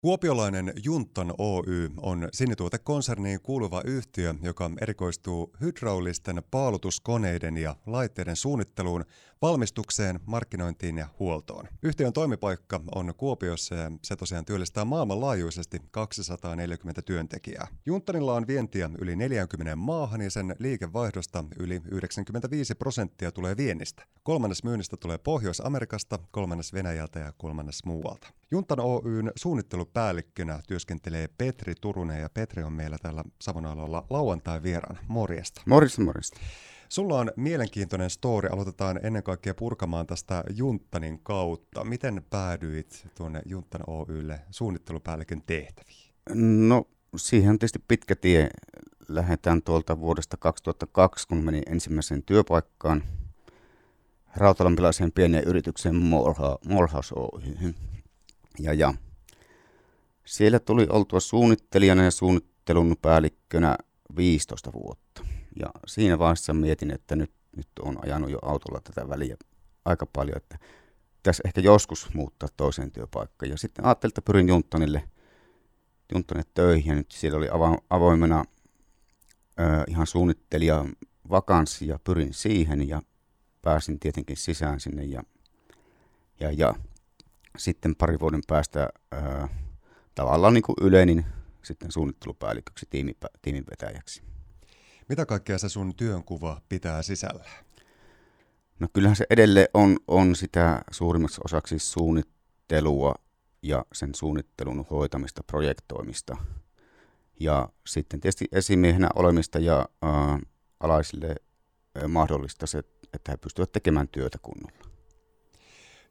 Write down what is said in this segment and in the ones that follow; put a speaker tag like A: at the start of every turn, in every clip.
A: Kuopiolainen Junttan Oy on sinnituotekonserniin kuuluva yhtiö, joka erikoistuu hydraulisten paalutuskoneiden ja laitteiden suunnitteluun, valmistukseen, markkinointiin ja huoltoon. Yhtiön toimipaikka on Kuopiossa ja se tosiaan työllistää maailmanlaajuisesti 240 työntekijää. Junttanilla on vientiä yli 40 maahan ja sen liikevaihdosta yli 95 prosenttia tulee viennistä. Kolmannes myynnistä tulee Pohjois-Amerikasta, kolmannes Venäjältä ja kolmannes muualta. Juntan Oyn suunnittelupäällikkönä työskentelee Petri Turunen ja Petri on meillä täällä Savonalalla lauantai vieraana. Morjesta.
B: Morjesta, morjesta.
A: Sulla on mielenkiintoinen story. Aloitetaan ennen kaikkea purkamaan tästä Junttanin kautta. Miten päädyit tuonne Junttan Oylle suunnittelupäällikön tehtäviin?
B: No siihen on tietysti pitkä tie. Lähdetään tuolta vuodesta 2002, kun menin ensimmäiseen työpaikkaan rautalampilaiseen pieneen yritykseen Morhaus Oyhyn. Ja, ja siellä tuli oltua suunnittelijana ja suunnittelun päällikkönä 15 vuotta. Ja siinä vaiheessa mietin, että nyt, nyt on ajanut jo autolla tätä väliä aika paljon, että tässä ehkä joskus muuttaa toiseen työpaikkaan. Ja sitten ajattelin, että pyrin Junttonille, Junttonille töihin ja nyt siellä oli avo, avoimena ö, ihan suunnittelija vakanssi ja pyrin siihen ja pääsin tietenkin sisään sinne ja, ja, ja sitten pari vuoden päästä ää, tavallaan niin kuin yleinen sitten suunnittelupäälliköksi, tiimipä, tiiminvetäjäksi.
A: Mitä kaikkea se sun työnkuva pitää sisällään?
B: No kyllähän se edelleen on, on sitä suurimmaksi osaksi suunnittelua ja sen suunnittelun hoitamista, projektoimista. Ja sitten tietysti esimiehenä olemista ja ää, alaisille ää, mahdollista se, että he pystyvät tekemään työtä kunnolla.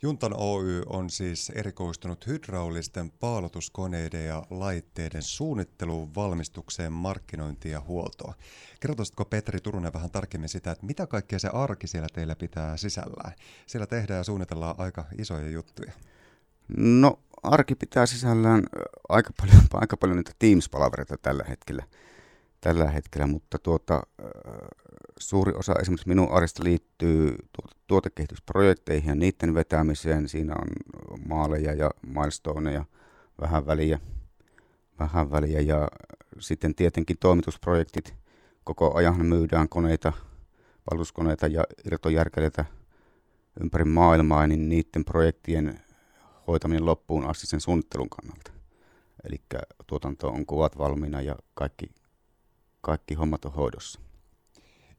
A: Juntan Oy on siis erikoistunut hydraulisten paalutuskoneiden ja laitteiden suunnitteluun, valmistukseen, markkinointiin ja huoltoon. Kertoisitko Petri Turunen vähän tarkemmin sitä, että mitä kaikkea se arki siellä teillä pitää sisällään? Siellä tehdään ja suunnitellaan aika isoja juttuja.
B: No arki pitää sisällään aika paljon, aika paljon niitä Teams-palavereita tällä hetkellä tällä hetkellä, mutta tuota, suuri osa esimerkiksi minun arjesta liittyy tuotekehitysprojekteihin ja niiden vetämiseen. Siinä on maaleja ja milestoneja, vähän väliä, vähän väliä ja sitten tietenkin toimitusprojektit. Koko ajan myydään koneita, palveluskoneita ja irtojärkeleitä ympäri maailmaa, niin niiden projektien hoitaminen loppuun asti sen suunnittelun kannalta. Eli tuotanto on kuvat valmiina ja kaikki kaikki hommat on hoidossa.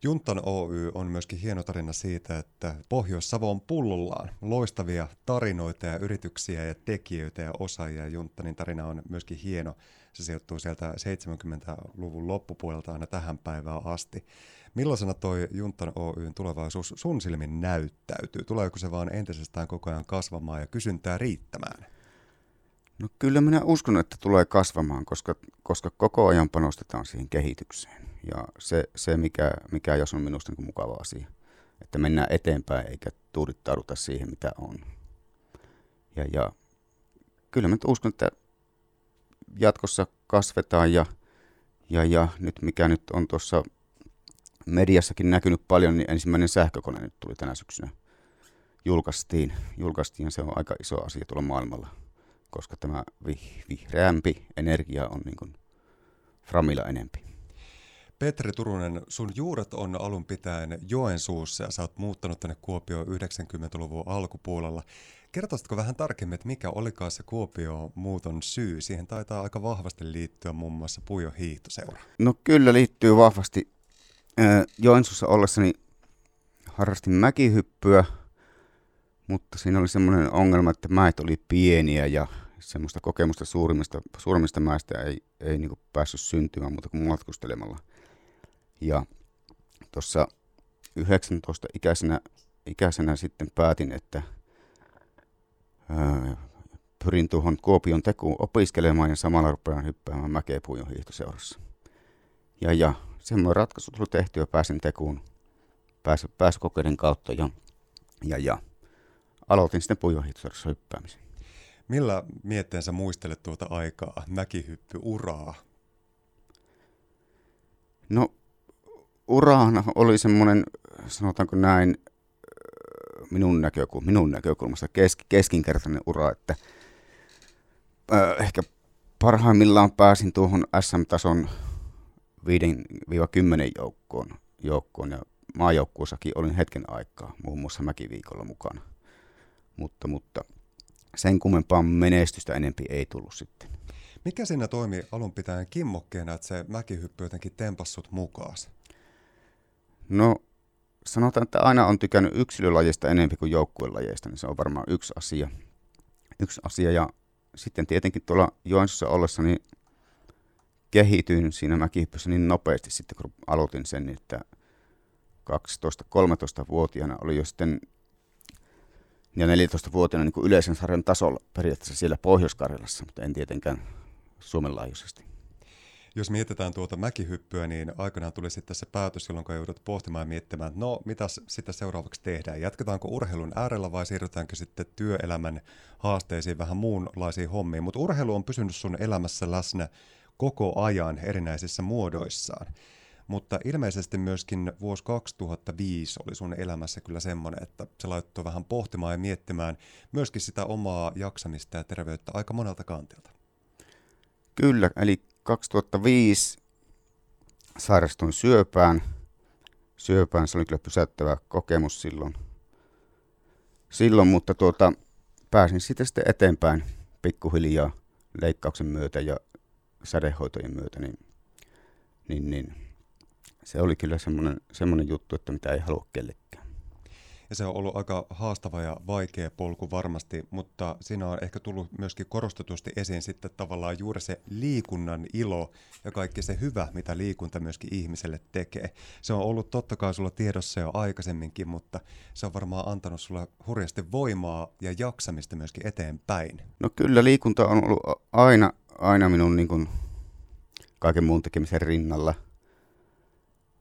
A: Juntan Oy on myöskin hieno tarina siitä, että Pohjois-Savo on pullollaan loistavia tarinoita ja yrityksiä ja tekijöitä ja osaajia. Junttanin tarina on myöskin hieno. Se sijoittuu sieltä 70-luvun loppupuolelta aina tähän päivään asti. Millaisena toi Juntan Oyn tulevaisuus sun silmin näyttäytyy? Tuleeko se vaan entisestään koko ajan kasvamaan ja kysyntää riittämään?
B: No kyllä minä uskon, että tulee kasvamaan, koska, koska koko ajan panostetaan siihen kehitykseen. Ja se, se mikä, mikä jos on minusta niin mukava asia, että mennään eteenpäin eikä tuudittauduta siihen, mitä on. Ja, ja kyllä minä uskon, että jatkossa kasvetaan ja, ja, ja nyt mikä nyt on tuossa mediassakin näkynyt paljon, niin ensimmäinen sähkökone nyt tuli tänä syksynä. Julkaistiin, julkaistiin ja se on aika iso asia tuolla maailmalla koska tämä vihreämpi energia on niin kuin Framilla enempi.
A: Petri Turunen, sun juuret on alun pitäen Joensuussa ja sä oot muuttanut tänne Kuopioon 90-luvun alkupuolella. Kertoisitko vähän tarkemmin, että mikä olikaan se Kuopio muuton syy? Siihen taitaa aika vahvasti liittyä muun muassa Pujo hiihtoseura.
B: No kyllä liittyy vahvasti. Joensuussa ollessani harrastin mäkihyppyä – mutta siinä oli semmoinen ongelma, että mäet oli pieniä ja semmoista kokemusta suurimmista, suurimmista mäistä ei, ei niin päässyt syntymään muuta kuin matkustelemalla. Ja tuossa 19 ikäisenä, ikäisenä sitten päätin, että ää, pyrin tuohon Kuopion tekuun opiskelemaan ja samalla rupean hyppäämään Mäkepujon hiihtoseurassa. Ja, ja semmoinen ratkaisu tuli tehty ja pääsin tekuun pääsy, pääsykokeiden kautta ja, ja, ja aloitin sitten puijohiihtosarjassa hyppäämisen.
A: Millä mietteen sä muistelet tuota aikaa, uraa?
B: No, urahan oli semmoinen, sanotaanko näin, minun, näkökulma, minun näkökulmasta kes, keskinkertainen ura, että äh, ehkä parhaimmillaan pääsin tuohon SM-tason 5-10 joukkoon, joukkoon ja maajoukkuussakin olin hetken aikaa, muun muassa mäkiviikolla mukana. Mutta, mutta sen kummempaa menestystä enempi ei tullut sitten.
A: Mikä siinä toimi alun pitäen kimmokkeena, että se mäkihyppy jotenkin tempassut mukaan?
B: No sanotaan, että aina on tykännyt yksilölajista enemmän kuin joukkuelajeista, niin se on varmaan yksi asia. Yksi asia ja sitten tietenkin tuolla Joensuussa ollessa niin kehityin siinä mäkihyppyssä niin nopeasti sitten, kun aloitin sen, että 12-13-vuotiaana oli jo sitten ja 14-vuotiaana niin yleisen sarjan tasolla periaatteessa siellä Pohjois-Karjalassa, mutta en tietenkään Suomen laajuisesti.
A: Jos mietitään tuota mäkihyppyä, niin aikanaan tuli sitten se päätös, jolloin joudut pohtimaan ja miettimään, että no mitä sitä seuraavaksi tehdään. Jatketaanko urheilun äärellä vai siirrytäänkö sitten työelämän haasteisiin vähän muunlaisiin hommiin. Mutta urheilu on pysynyt sun elämässä läsnä koko ajan erinäisissä muodoissaan. Mutta ilmeisesti myöskin vuosi 2005 oli sun elämässä kyllä semmoinen, että se laittoi vähän pohtimaan ja miettimään myöskin sitä omaa jaksamista ja terveyttä aika monelta kantilta.
B: Kyllä, eli 2005 sairastuin syöpään. Syöpään, se oli kyllä pysäyttävä kokemus silloin. Silloin, mutta tuota, pääsin sitten, sitten eteenpäin pikkuhiljaa leikkauksen myötä ja sädehoitojen myötä, niin, niin, niin se oli kyllä semmoinen, semmoinen juttu, että mitä ei halua kellekään.
A: Ja se on ollut aika haastava ja vaikea polku varmasti, mutta siinä on ehkä tullut myöskin korostetusti esiin sitten tavallaan juuri se liikunnan ilo ja kaikki se hyvä, mitä liikunta myöskin ihmiselle tekee. Se on ollut totta kai sulla tiedossa jo aikaisemminkin, mutta se on varmaan antanut sulle hurjasti voimaa ja jaksamista myöskin eteenpäin.
B: No kyllä liikunta on ollut aina, aina minun niin kuin kaiken muun tekemisen rinnalla –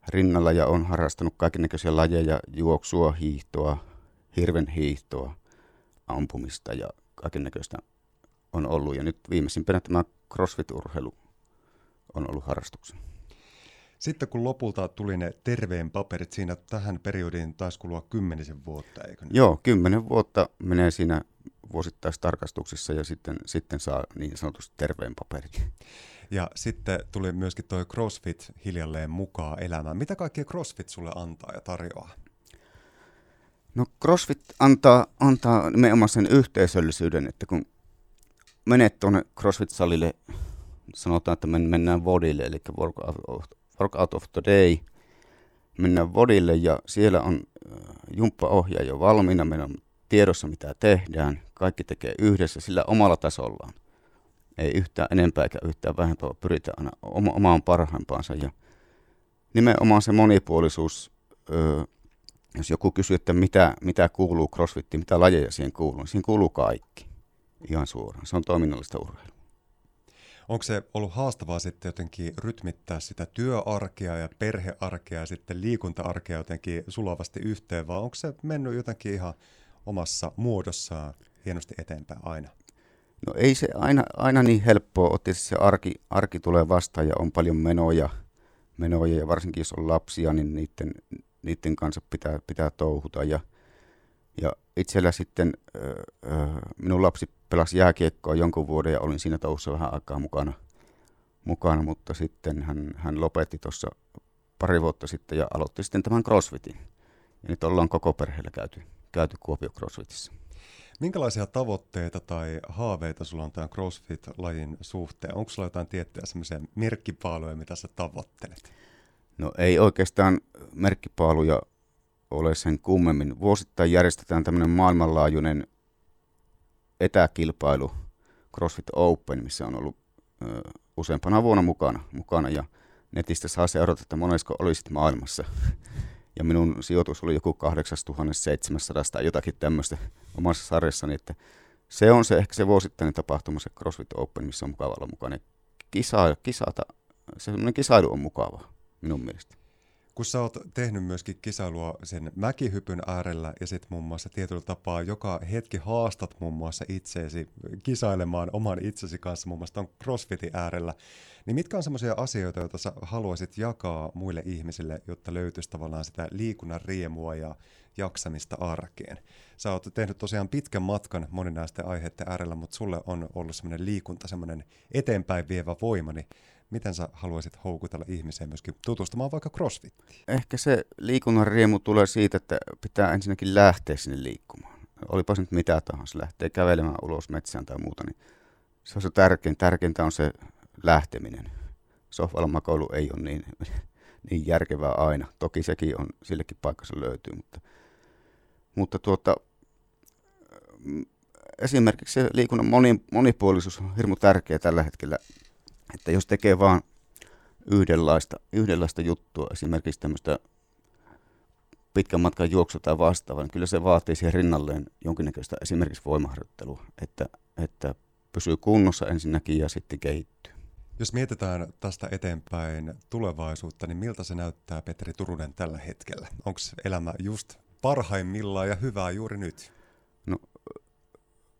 B: rinnalla ja on harrastanut kaikenlaisia lajeja, juoksua, hiihtoa, hirven hiihtoa, ampumista ja kaikennäköistä on ollut. Ja nyt viimeisimpänä tämä CrossFit-urheilu on ollut harrastuksen.
A: Sitten kun lopulta tuli ne terveen paperit, siinä tähän periodiin taisi kulua kymmenisen vuotta, eikö
B: niin? Joo, kymmenen vuotta menee siinä vuosittaistarkastuksissa ja sitten, sitten saa niin sanotusti terveen paperit.
A: Ja sitten tuli myöskin tuo CrossFit hiljalleen mukaan elämään. Mitä kaikkea CrossFit sulle antaa ja tarjoaa?
B: No CrossFit antaa, antaa nimenomaan sen yhteisöllisyyden, että kun menet tuonne CrossFit-salille, sanotaan, että mennään vodille, eli workout of the day, mennään vodille ja siellä on äh, jumppaohjaaja jo valmiina, meillä on tiedossa mitä tehdään, kaikki tekee yhdessä sillä omalla tasollaan ei yhtään enempää eikä yhtään vähempää, pyritään aina oma, omaan parhaimpaansa. Ja nimenomaan se monipuolisuus, öö, jos joku kysyy, että mitä, mitä kuuluu crossfittiin, mitä lajeja siihen kuuluu, niin siihen kuuluu kaikki ihan suoraan. Se on toiminnallista urheilua.
A: Onko se ollut haastavaa sitten jotenkin rytmittää sitä työarkea ja perhearkea ja sitten liikunta-arkea jotenkin sulavasti yhteen, vai onko se mennyt jotenkin ihan omassa muodossaan hienosti eteenpäin aina?
B: No ei se aina, aina niin helppoa ole. se arki, arki tulee vastaan ja on paljon menoja, menoja ja varsinkin jos on lapsia, niin niiden, niiden kanssa pitää, pitää touhuta. Ja, ja itsellä sitten äh, minun lapsi pelasi jääkiekkoa jonkun vuoden ja olin siinä touhussa vähän aikaa mukana, mukana mutta sitten hän, hän lopetti tuossa pari vuotta sitten ja aloitti sitten tämän CrossFitin. Ja nyt ollaan koko perheellä käyty, käyty Kuopio CrossFitissa.
A: Minkälaisia tavoitteita tai haaveita sulla on tämän CrossFit-lajin suhteen? Onko sulla jotain tiettyjä semmoisia merkkipaaluja, mitä sä tavoittelet?
B: No ei oikeastaan merkkipaaluja ole sen kummemmin. Vuosittain järjestetään tämmöinen maailmanlaajuinen etäkilpailu CrossFit Open, missä on ollut ö, useampana vuonna mukana, mukana ja netistä saa seurata, että monesko olisit maailmassa ja minun sijoitus oli joku 8700 tai jotakin tämmöistä omassa sarjassani, että se on se ehkä se vuosittainen tapahtuma, se CrossFit Open, missä on mukava olla mukana. Kisa, kisata, se kisailu on mukava minun mielestä.
A: Kun sä oot tehnyt myöskin kisailua sen mäkihypyn äärellä ja sitten muun muassa tietyllä tapaa joka hetki haastat muun muassa itseesi kisailemaan oman itsesi kanssa muun muassa ton crossfitin äärellä, niin mitkä on semmoisia asioita, joita sä haluaisit jakaa muille ihmisille, jotta löytyisi tavallaan sitä liikunnan riemua ja jaksamista arkeen? Sä oot tehnyt tosiaan pitkän matkan moninaisten aiheiden äärellä, mutta sulle on ollut semmoinen liikunta, semmoinen eteenpäin vievä voima, niin miten sä haluaisit houkutella ihmisiä myöskin tutustumaan vaikka crossfittiin?
B: Ehkä se liikunnan riemu tulee siitä, että pitää ensinnäkin lähteä sinne liikkumaan. Olipa se nyt mitä tahansa, lähtee kävelemään ulos metsään tai muuta, niin se on se tärkein. Tärkeintä on se lähteminen. Sohvalla makoilu ei ole niin, niin järkevää aina. Toki sekin on, sillekin paikkansa löytyy, mutta, mutta tuota, esimerkiksi se liikunnan moni, monipuolisuus on hirmu tärkeä tällä hetkellä että jos tekee vaan yhdenlaista, yhdenlaista juttua, esimerkiksi tämmöistä pitkän matkan juoksu tai vastaava, niin kyllä se vaatii siihen rinnalleen jonkinnäköistä esimerkiksi voimaharjoittelua, että, että pysyy kunnossa ensinnäkin ja sitten kehittyy.
A: Jos mietitään tästä eteenpäin tulevaisuutta, niin miltä se näyttää Petri Turunen tällä hetkellä? Onko elämä just parhaimmillaan ja hyvää juuri nyt?
B: No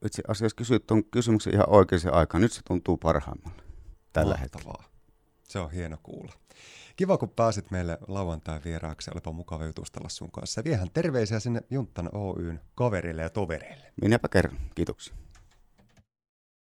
B: itse asiassa kysyt tuon kysymyksen ihan oikeaan aikaan. Nyt se tuntuu parhaimmalle tällä Mahtavaa. hetkellä.
A: Se on hieno kuulla. Kiva, kun pääsit meille lauantai vieraaksi. Olipa mukava jutustella sun kanssa. Viehän terveisiä sinne Junttan Oyn kaverille ja tovereille.
B: Minäpä kerron. Kiitoksia.